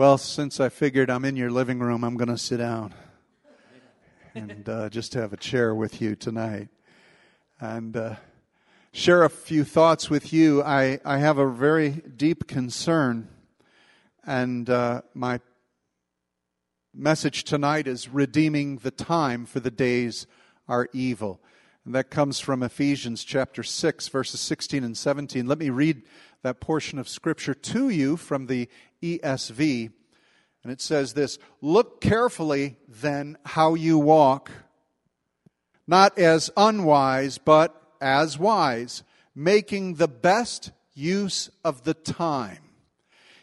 Well, since I figured I'm in your living room, I'm going to sit down and uh, just have a chair with you tonight and uh, share a few thoughts with you. I, I have a very deep concern, and uh, my message tonight is redeeming the time for the days are evil. And that comes from Ephesians chapter 6, verses 16 and 17. Let me read that portion of Scripture to you from the ESV. And it says this Look carefully then how you walk, not as unwise, but as wise, making the best use of the time.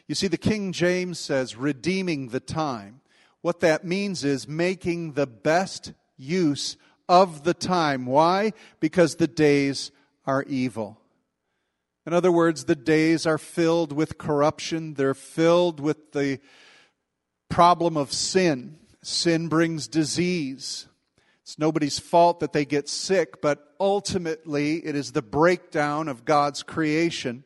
You see, the King James says redeeming the time. What that means is making the best use of the time. Why? Because the days are evil. In other words, the days are filled with corruption, they're filled with the problem of sin. Sin brings disease. It's nobody's fault that they get sick, but ultimately it is the breakdown of God's creation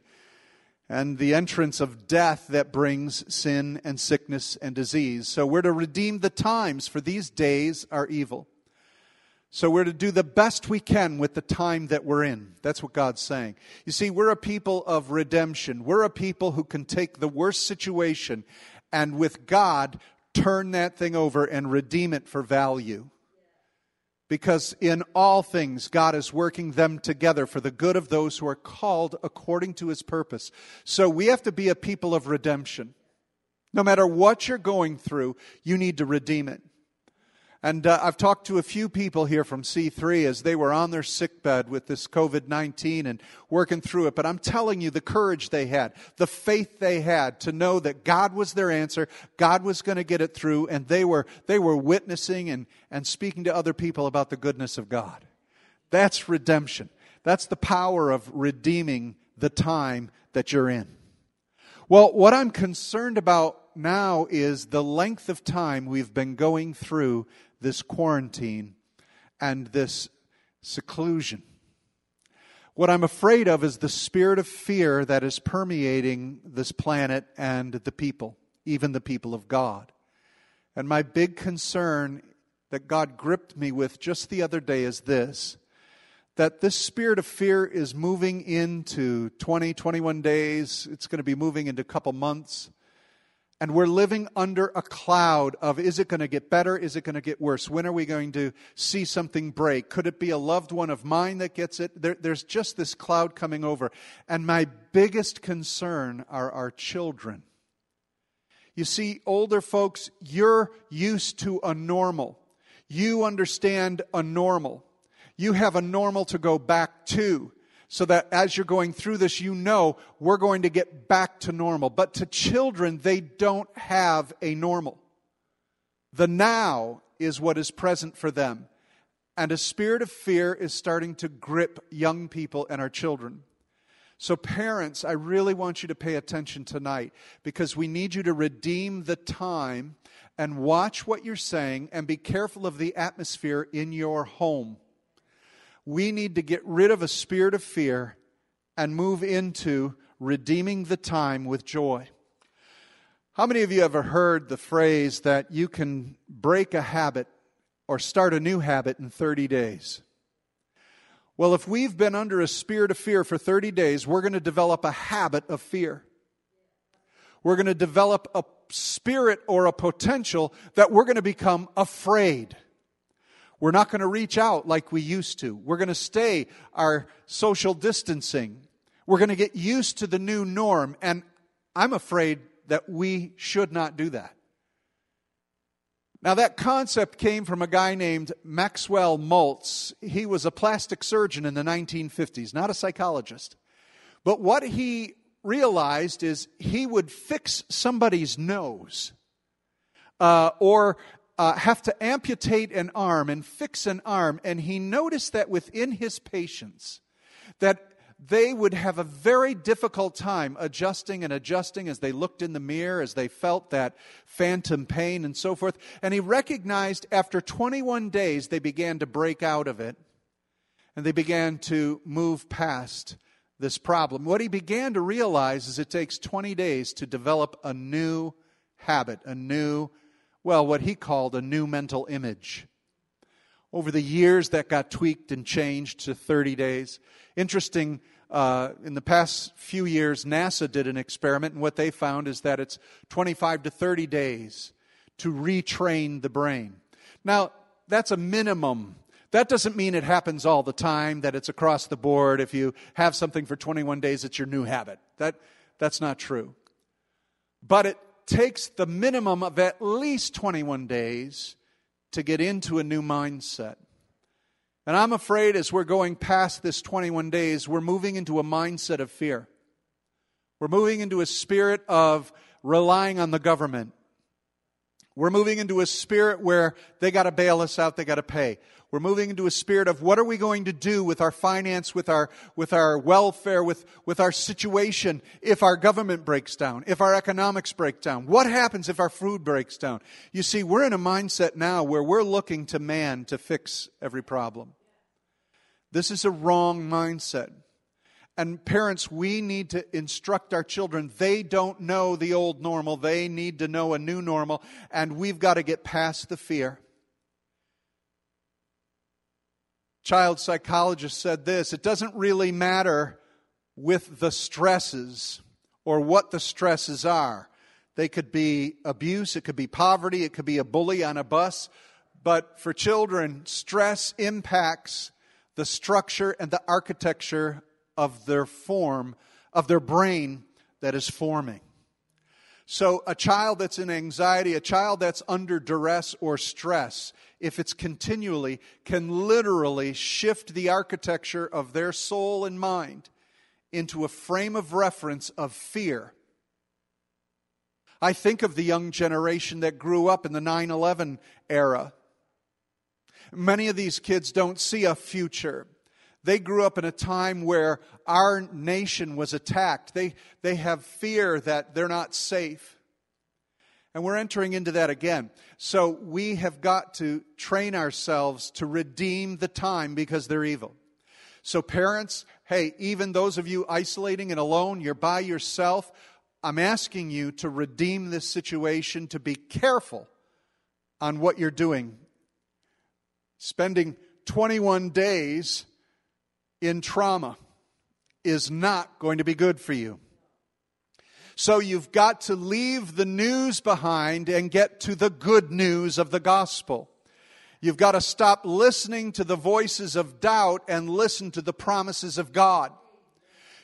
and the entrance of death that brings sin and sickness and disease. So we're to redeem the times, for these days are evil. So we're to do the best we can with the time that we're in. That's what God's saying. You see, we're a people of redemption. We're a people who can take the worst situation and with God turn that thing over and redeem it for value. Because in all things, God is working them together for the good of those who are called according to his purpose. So we have to be a people of redemption. No matter what you're going through, you need to redeem it. And uh, I've talked to a few people here from C3 as they were on their sick bed with this COVID 19 and working through it. But I'm telling you, the courage they had, the faith they had to know that God was their answer, God was going to get it through, and they were, they were witnessing and, and speaking to other people about the goodness of God. That's redemption. That's the power of redeeming the time that you're in. Well, what I'm concerned about now is the length of time we've been going through this quarantine and this seclusion. What I'm afraid of is the spirit of fear that is permeating this planet and the people, even the people of God. And my big concern that God gripped me with just the other day is this that this spirit of fear is moving into 20, 21 days. It's going to be moving into a couple months. And we're living under a cloud of is it going to get better? Is it going to get worse? When are we going to see something break? Could it be a loved one of mine that gets it? There, there's just this cloud coming over. And my biggest concern are our children. You see, older folks, you're used to a normal. You understand a normal. You have a normal to go back to so that as you're going through this, you know we're going to get back to normal. But to children, they don't have a normal. The now is what is present for them. And a spirit of fear is starting to grip young people and our children. So, parents, I really want you to pay attention tonight because we need you to redeem the time and watch what you're saying and be careful of the atmosphere in your home we need to get rid of a spirit of fear and move into redeeming the time with joy. How many of you ever heard the phrase that you can break a habit or start a new habit in 30 days? Well, if we've been under a spirit of fear for 30 days, we're going to develop a habit of fear. We're going to develop a spirit or a potential that we're going to become afraid. We're not going to reach out like we used to. We're going to stay our social distancing. We're going to get used to the new norm. And I'm afraid that we should not do that. Now, that concept came from a guy named Maxwell Maltz. He was a plastic surgeon in the 1950s, not a psychologist. But what he realized is he would fix somebody's nose uh, or uh, have to amputate an arm and fix an arm, and he noticed that within his patients, that they would have a very difficult time adjusting and adjusting as they looked in the mirror, as they felt that phantom pain and so forth. And he recognized after 21 days, they began to break out of it and they began to move past this problem. What he began to realize is it takes 20 days to develop a new habit, a new, well, what he called a new mental image. Over the years, that got tweaked and changed to 30 days. Interesting, uh, in the past few years, NASA did an experiment, and what they found is that it's 25 to 30 days to retrain the brain. Now, that's a minimum. That doesn't mean it happens all the time, that it's across the board. If you have something for 21 days, it's your new habit. That, that's not true. But it takes the minimum of at least 21 days to get into a new mindset. And I'm afraid as we're going past this 21 days, we're moving into a mindset of fear. We're moving into a spirit of relying on the government. We're moving into a spirit where they got to bail us out, they got to pay. We're moving into a spirit of what are we going to do with our finance, with our, with our welfare, with, with our situation if our government breaks down, if our economics break down? What happens if our food breaks down? You see, we're in a mindset now where we're looking to man to fix every problem. This is a wrong mindset. And parents, we need to instruct our children. They don't know the old normal. They need to know a new normal. And we've got to get past the fear child psychologist said this it doesn't really matter with the stresses or what the stresses are. They could be abuse, it could be poverty, it could be a bully on a bus. But for children, stress impacts the structure and the architecture of their form, of their brain that is forming. So, a child that's in anxiety, a child that's under duress or stress, if it's continually, can literally shift the architecture of their soul and mind into a frame of reference of fear. I think of the young generation that grew up in the 9 11 era. Many of these kids don't see a future. They grew up in a time where our nation was attacked. They, they have fear that they're not safe. And we're entering into that again. So we have got to train ourselves to redeem the time because they're evil. So, parents, hey, even those of you isolating and alone, you're by yourself, I'm asking you to redeem this situation, to be careful on what you're doing. Spending 21 days in trauma is not going to be good for you. So you've got to leave the news behind and get to the good news of the gospel. You've got to stop listening to the voices of doubt and listen to the promises of God.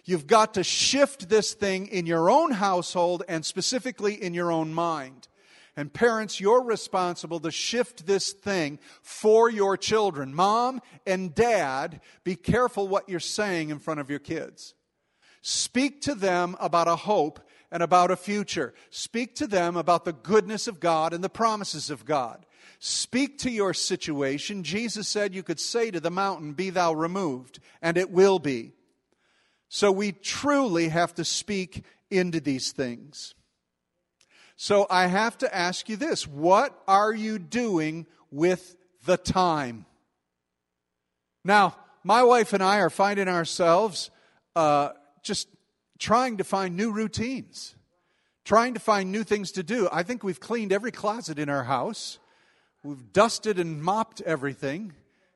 You've got to shift this thing in your own household and specifically in your own mind. And parents, you're responsible to shift this thing for your children. Mom and dad, be careful what you're saying in front of your kids. Speak to them about a hope and about a future. Speak to them about the goodness of God and the promises of God. Speak to your situation. Jesus said you could say to the mountain, Be thou removed, and it will be. So we truly have to speak into these things. So I have to ask you this what are you doing with the time? Now, my wife and I are finding ourselves uh, just trying to find new routines, trying to find new things to do. I think we've cleaned every closet in our house, we've dusted and mopped everything.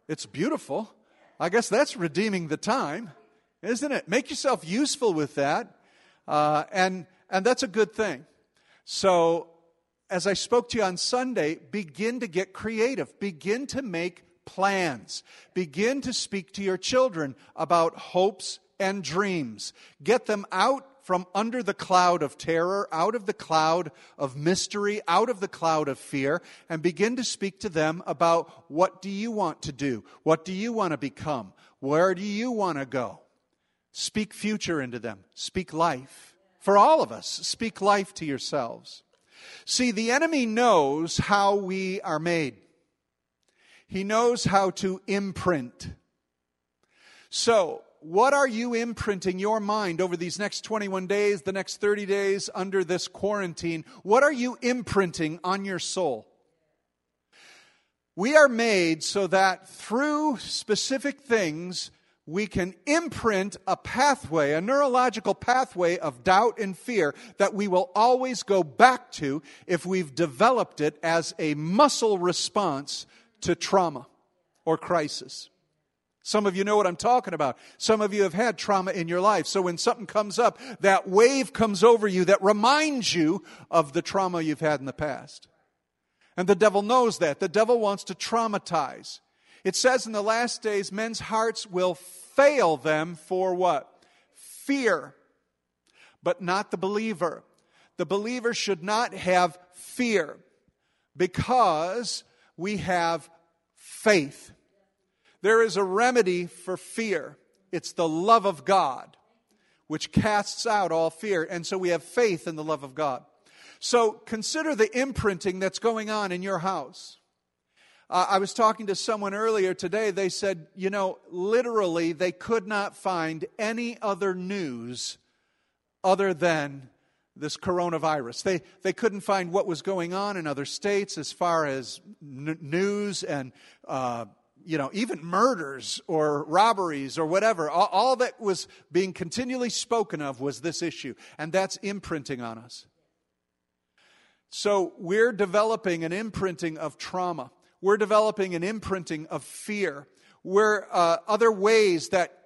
It's beautiful. I guess that's redeeming the time, isn't it? Make yourself useful with that, uh, and and that's a good thing. So, as I spoke to you on Sunday, begin to get creative, begin to make plans, begin to speak to your children about hopes and dreams. Get them out from under the cloud of terror, out of the cloud of mystery, out of the cloud of fear, and begin to speak to them about what do you want to do? What do you want to become? Where do you want to go? Speak future into them. Speak life. For all of us, speak life to yourselves. See, the enemy knows how we are made. He knows how to imprint. So, what are you imprinting your mind over these next 21 days, the next 30 days under this quarantine? What are you imprinting on your soul? We are made so that through specific things, we can imprint a pathway, a neurological pathway of doubt and fear that we will always go back to if we've developed it as a muscle response to trauma or crisis. Some of you know what I'm talking about. Some of you have had trauma in your life. So when something comes up, that wave comes over you that reminds you of the trauma you've had in the past. And the devil knows that. The devil wants to traumatize. It says in the last days, men's hearts will fail them for what? Fear. But not the believer. The believer should not have fear because we have faith. There is a remedy for fear. It's the love of God, which casts out all fear. And so we have faith in the love of God. So consider the imprinting that's going on in your house. Uh, I was talking to someone earlier today. They said, you know, literally, they could not find any other news other than this coronavirus. They, they couldn't find what was going on in other states as far as n- news and, uh, you know, even murders or robberies or whatever. All, all that was being continually spoken of was this issue, and that's imprinting on us. So we're developing an imprinting of trauma we're developing an imprinting of fear. Where uh, other ways that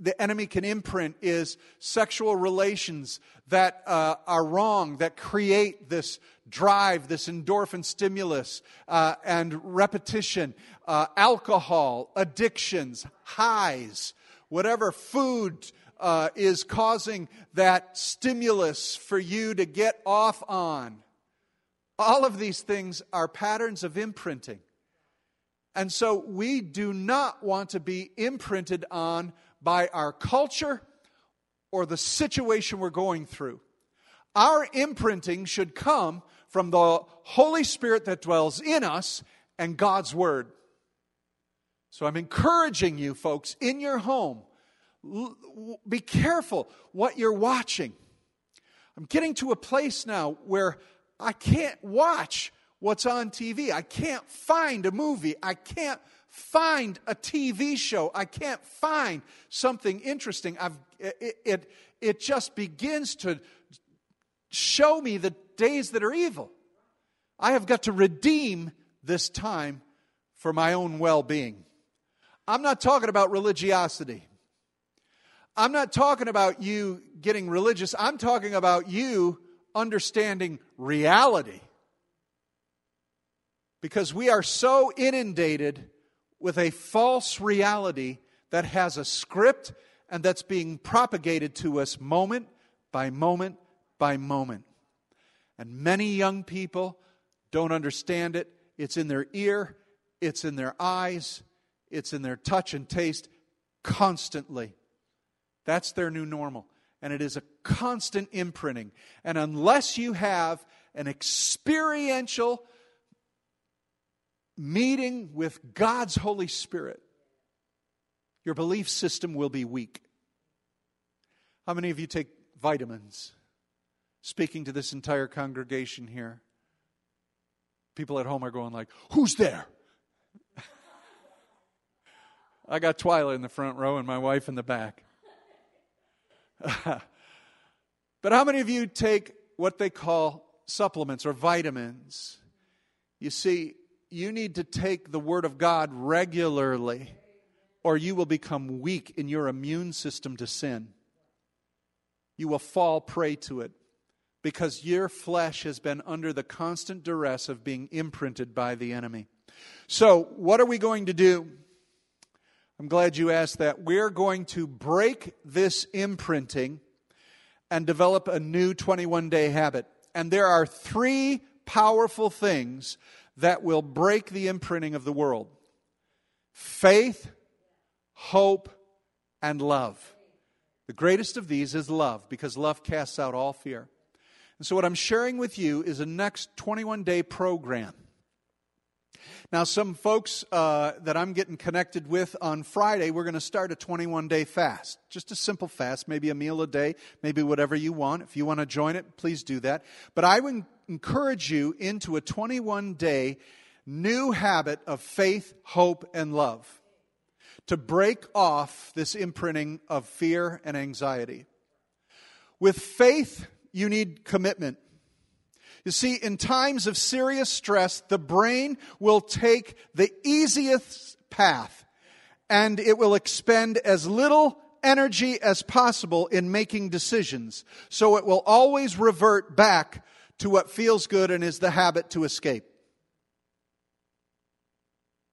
the enemy can imprint is sexual relations that uh, are wrong, that create this drive, this endorphin stimulus, uh, and repetition, uh, alcohol, addictions, highs, whatever food uh, is causing that stimulus for you to get off on. All of these things are patterns of imprinting. And so we do not want to be imprinted on by our culture or the situation we're going through. Our imprinting should come from the Holy Spirit that dwells in us and God's Word. So I'm encouraging you, folks, in your home, be careful what you're watching. I'm getting to a place now where I can't watch what's on TV. I can't find a movie. I can't find a TV show. I can't find something interesting. I've, it, it, it just begins to show me the days that are evil. I have got to redeem this time for my own well being. I'm not talking about religiosity. I'm not talking about you getting religious. I'm talking about you understanding reality because we are so inundated with a false reality that has a script and that's being propagated to us moment by moment by moment. And many young people don't understand it. It's in their ear, it's in their eyes, it's in their touch and taste constantly. That's their new normal. And it is a constant imprinting. And unless you have an experiential meeting with God's Holy Spirit, your belief system will be weak. How many of you take vitamins? Speaking to this entire congregation here. People at home are going like, "Who's there?" I got Twyla in the front row and my wife in the back. but how many of you take what they call supplements or vitamins? You see, you need to take the Word of God regularly, or you will become weak in your immune system to sin. You will fall prey to it because your flesh has been under the constant duress of being imprinted by the enemy. So, what are we going to do? I'm glad you asked that. We're going to break this imprinting and develop a new 21 day habit. And there are three powerful things that will break the imprinting of the world faith, hope, and love. The greatest of these is love, because love casts out all fear. And so, what I'm sharing with you is a next 21 day program. Now, some folks uh, that I'm getting connected with on Friday, we're going to start a 21 day fast. Just a simple fast, maybe a meal a day, maybe whatever you want. If you want to join it, please do that. But I would encourage you into a 21 day new habit of faith, hope, and love. to break off this imprinting of fear and anxiety. With faith, you need commitment. You see, in times of serious stress, the brain will take the easiest path and it will expend as little energy as possible in making decisions. So it will always revert back to what feels good and is the habit to escape.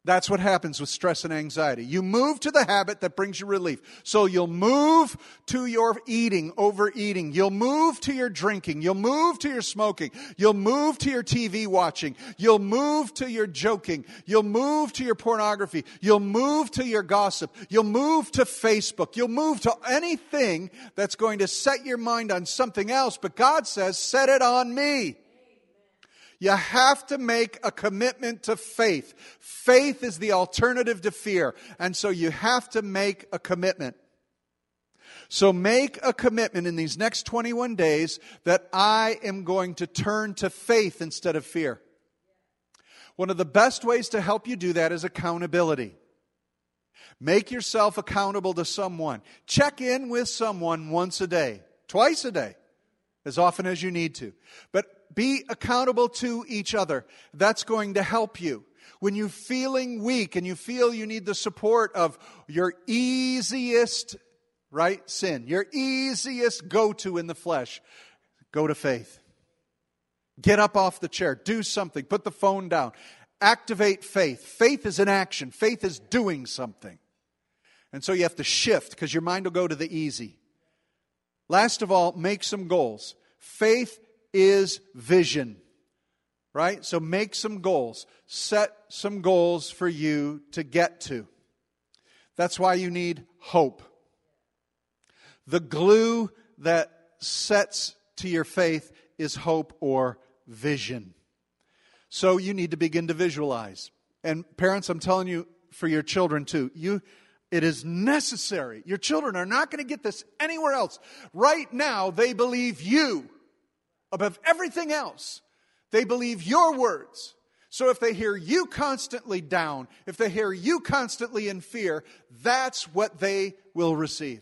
That's what happens with stress and anxiety. You move to the habit that brings you relief. So you'll move to your eating, overeating. You'll move to your drinking. You'll move to your smoking. You'll move to your TV watching. You'll move to your joking. You'll move to your pornography. You'll move to your gossip. You'll move to Facebook. You'll move to anything that's going to set your mind on something else. But God says, set it on me. You have to make a commitment to faith. Faith is the alternative to fear. And so you have to make a commitment. So make a commitment in these next 21 days that I am going to turn to faith instead of fear. One of the best ways to help you do that is accountability. Make yourself accountable to someone. Check in with someone once a day, twice a day, as often as you need to. But be accountable to each other. That's going to help you. When you're feeling weak and you feel you need the support of your easiest, right, sin, your easiest go to in the flesh, go to faith. Get up off the chair, do something, put the phone down, activate faith. Faith is an action, faith is doing something. And so you have to shift because your mind will go to the easy. Last of all, make some goals. Faith is vision. Right? So make some goals. Set some goals for you to get to. That's why you need hope. The glue that sets to your faith is hope or vision. So you need to begin to visualize. And parents, I'm telling you for your children too, you it is necessary. Your children are not going to get this anywhere else. Right now, they believe you above everything else. They believe your words. So if they hear you constantly down, if they hear you constantly in fear, that's what they will receive.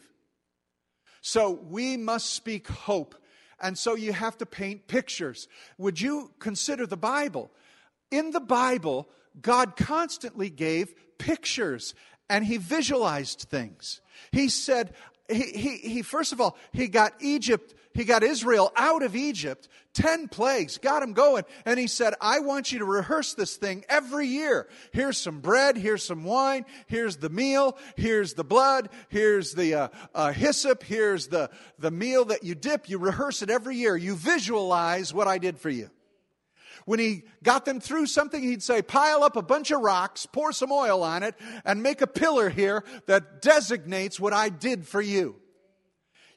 So we must speak hope. And so you have to paint pictures. Would you consider the Bible? In the Bible, God constantly gave pictures and he visualized things. He said, he, he, he first of all, he got Egypt he got Israel out of Egypt, 10 plagues, got him going. And he said, I want you to rehearse this thing every year. Here's some bread, here's some wine, here's the meal, here's the blood, here's the uh, uh, hyssop, here's the, the meal that you dip. You rehearse it every year. You visualize what I did for you. When he got them through something, he'd say, pile up a bunch of rocks, pour some oil on it, and make a pillar here that designates what I did for you.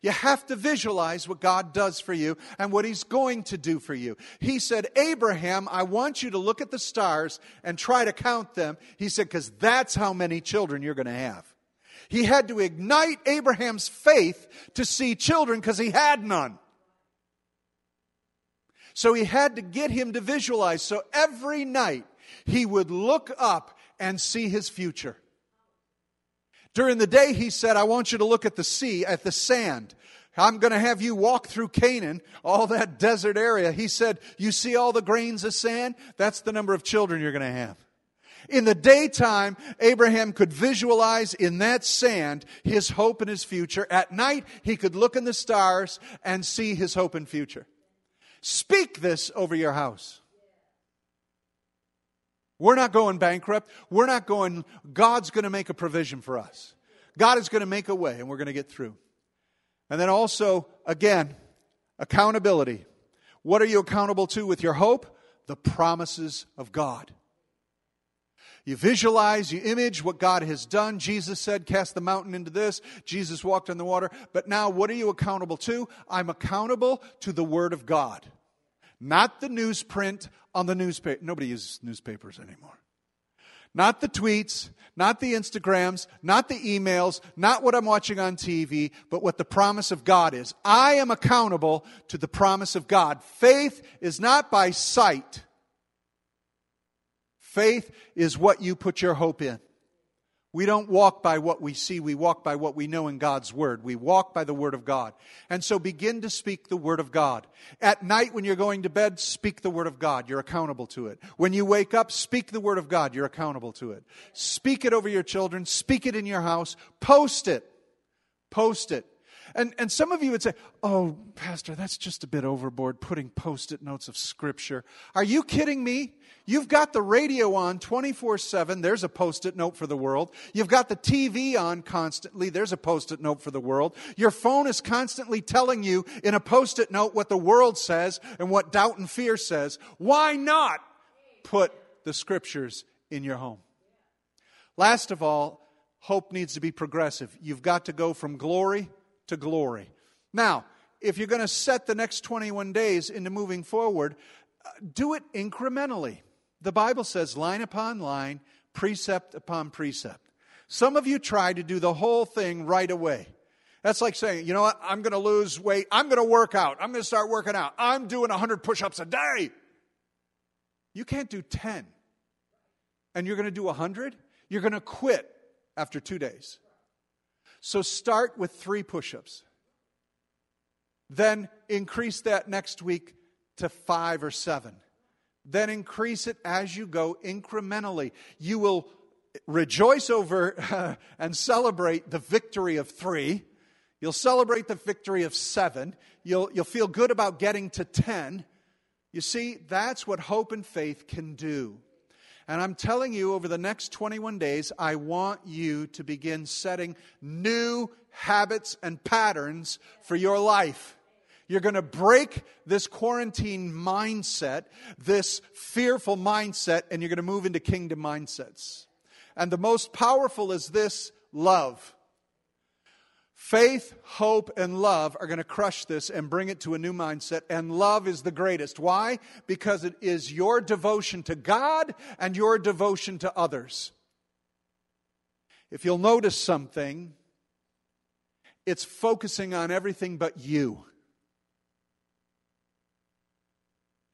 You have to visualize what God does for you and what He's going to do for you. He said, Abraham, I want you to look at the stars and try to count them. He said, because that's how many children you're going to have. He had to ignite Abraham's faith to see children because he had none. So he had to get him to visualize. So every night he would look up and see his future. During the day, he said, I want you to look at the sea, at the sand. I'm going to have you walk through Canaan, all that desert area. He said, You see all the grains of sand? That's the number of children you're going to have. In the daytime, Abraham could visualize in that sand his hope and his future. At night, he could look in the stars and see his hope and future. Speak this over your house. We're not going bankrupt. We're not going, God's going to make a provision for us. God is going to make a way and we're going to get through. And then also, again, accountability. What are you accountable to with your hope? The promises of God. You visualize, you image what God has done. Jesus said, Cast the mountain into this. Jesus walked on the water. But now, what are you accountable to? I'm accountable to the Word of God, not the newsprint on the newspaper. Nobody uses newspapers anymore. Not the tweets, not the Instagrams, not the emails, not what I'm watching on TV, but what the promise of God is. I am accountable to the promise of God. Faith is not by sight. Faith is what you put your hope in. We don't walk by what we see, we walk by what we know in God's Word. We walk by the Word of God. And so begin to speak the Word of God. At night when you're going to bed, speak the Word of God. You're accountable to it. When you wake up, speak the Word of God. You're accountable to it. Speak it over your children, speak it in your house, post it. Post it. And, and some of you would say, Oh, Pastor, that's just a bit overboard, putting post it notes of Scripture. Are you kidding me? You've got the radio on 24 7. There's a post it note for the world. You've got the TV on constantly. There's a post it note for the world. Your phone is constantly telling you in a post it note what the world says and what doubt and fear says. Why not put the Scriptures in your home? Last of all, hope needs to be progressive. You've got to go from glory to glory. Now, if you're going to set the next 21 days into moving forward, uh, do it incrementally. The Bible says line upon line, precept upon precept. Some of you try to do the whole thing right away. That's like saying, you know what, I'm going to lose weight. I'm going to work out. I'm going to start working out. I'm doing 100 push ups a day. You can't do 10. And you're going to do 100? You're going to quit after two days. So start with three push ups. Then increase that next week to five or seven. Then increase it as you go incrementally. You will rejoice over and celebrate the victory of three. You'll celebrate the victory of seven. You'll, you'll feel good about getting to 10. You see, that's what hope and faith can do. And I'm telling you, over the next 21 days, I want you to begin setting new habits and patterns for your life. You're going to break this quarantine mindset, this fearful mindset, and you're going to move into kingdom mindsets. And the most powerful is this love. Faith, hope, and love are going to crush this and bring it to a new mindset. And love is the greatest. Why? Because it is your devotion to God and your devotion to others. If you'll notice something, it's focusing on everything but you.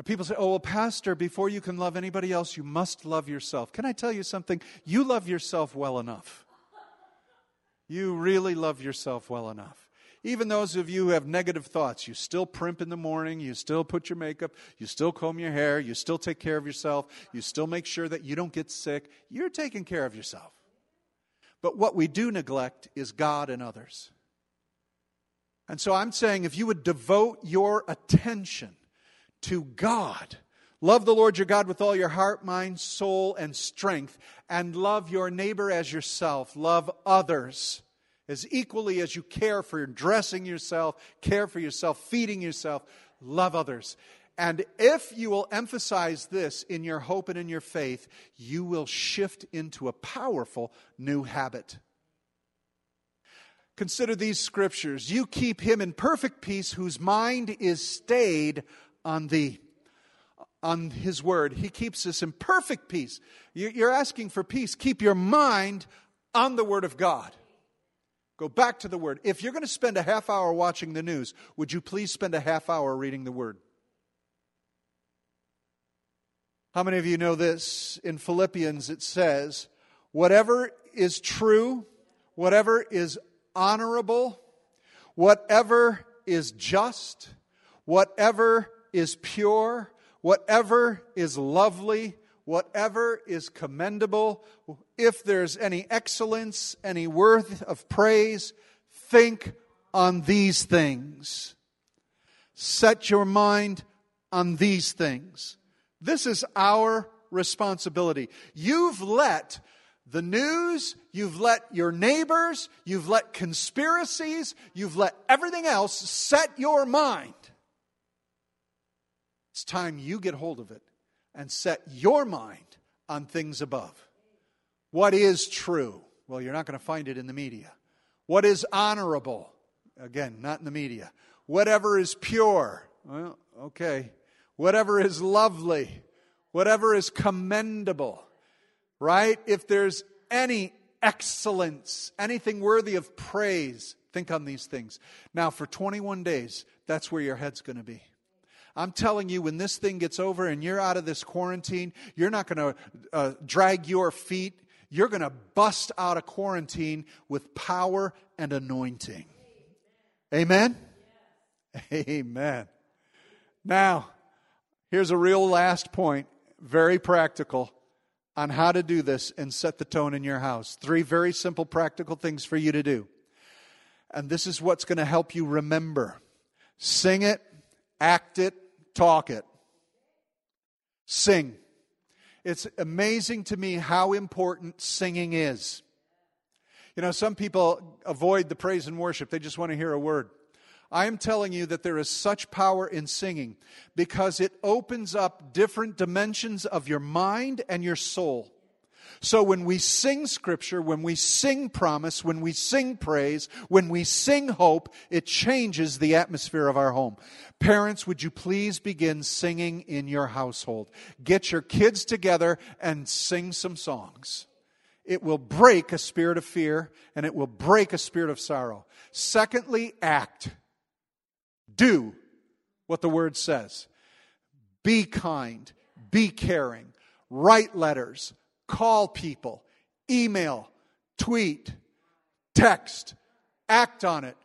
People say, oh, well, Pastor, before you can love anybody else, you must love yourself. Can I tell you something? You love yourself well enough. You really love yourself well enough. Even those of you who have negative thoughts, you still primp in the morning, you still put your makeup, you still comb your hair, you still take care of yourself, you still make sure that you don't get sick. You're taking care of yourself. But what we do neglect is God and others. And so I'm saying if you would devote your attention to God, Love the Lord your God with all your heart, mind, soul, and strength, and love your neighbor as yourself. Love others as equally as you care for dressing yourself, care for yourself, feeding yourself. Love others. And if you will emphasize this in your hope and in your faith, you will shift into a powerful new habit. Consider these scriptures. You keep him in perfect peace whose mind is stayed on thee on His Word. He keeps us in perfect peace. You're asking for peace. Keep your mind on the Word of God. Go back to the Word. If you're going to spend a half hour watching the news, would you please spend a half hour reading the Word? How many of you know this? In Philippians, it says, Whatever is true, whatever is honorable, whatever is just, whatever is pure, whatever is lovely, whatever is commendable, if there's any excellence, any worth of praise, think on these things. Set your mind on these things. This is our responsibility. You've let the news, you've let your neighbors, you've let conspiracies, you've let everything else set your mind it's time you get hold of it and set your mind on things above. What is true? Well, you're not going to find it in the media. What is honorable? Again, not in the media. Whatever is pure? Well, okay. Whatever is lovely. Whatever is commendable. Right? If there's any excellence, anything worthy of praise, think on these things. Now, for 21 days, that's where your head's going to be. I'm telling you, when this thing gets over and you're out of this quarantine, you're not going to uh, drag your feet. you're going to bust out of quarantine with power and anointing. Amen? Amen. Now, here's a real last point, very practical on how to do this and set the tone in your house. Three very simple practical things for you to do. And this is what's going to help you remember. Sing it, act it, talk it. Sing. It's amazing to me how important singing is. You know, some people avoid the praise and worship, they just want to hear a word. I am telling you that there is such power in singing because it opens up different dimensions of your mind and your soul. So when we sing scripture, when we sing promise, when we sing praise, when we sing hope, it changes the atmosphere of our home. Parents, would you please begin singing in your household? Get your kids together and sing some songs. It will break a spirit of fear and it will break a spirit of sorrow. Secondly, act. Do what the word says. Be kind. Be caring. Write letters call people, email, tweet, text, act on it.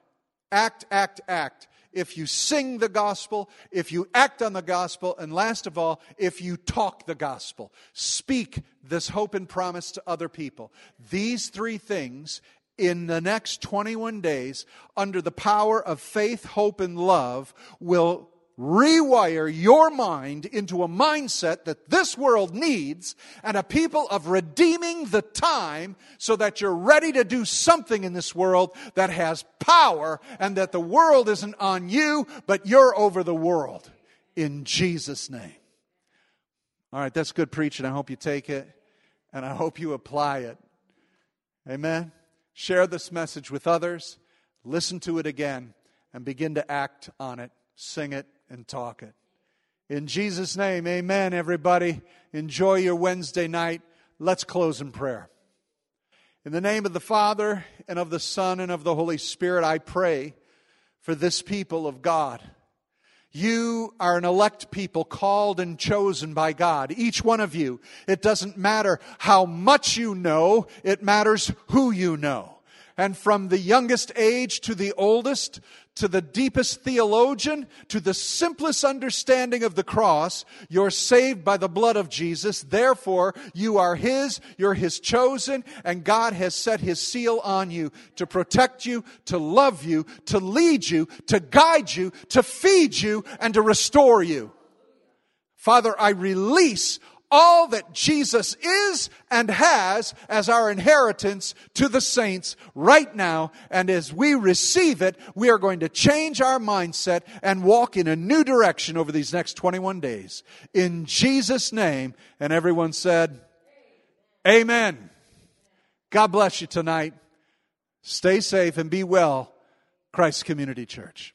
Act, act, act. If you sing the gospel, if you act on the gospel, and last of all, if you talk the gospel, speak this hope and promise to other people. These three things in the next 21 days, under the power of faith, hope, and love, will rewire your mind into a mindset that this world needs and a people of redeeming the time so that you're ready to do something in this world that has power and that the world isn't on you, but you're over the world. In Jesus' name. All right, that's good preaching. I hope you take it and I hope you apply it. Amen. Share this message with others, listen to it again, and begin to act on it. Sing it and talk it. In Jesus' name, amen, everybody. Enjoy your Wednesday night. Let's close in prayer. In the name of the Father, and of the Son, and of the Holy Spirit, I pray for this people of God. You are an elect people called and chosen by God. Each one of you. It doesn't matter how much you know, it matters who you know. And from the youngest age to the oldest, to the deepest theologian, to the simplest understanding of the cross, you're saved by the blood of Jesus. Therefore, you are His, you're His chosen, and God has set His seal on you to protect you, to love you, to lead you, to guide you, to feed you, and to restore you. Father, I release all that Jesus is and has as our inheritance to the saints right now. And as we receive it, we are going to change our mindset and walk in a new direction over these next 21 days. In Jesus' name. And everyone said, Amen. God bless you tonight. Stay safe and be well, Christ Community Church.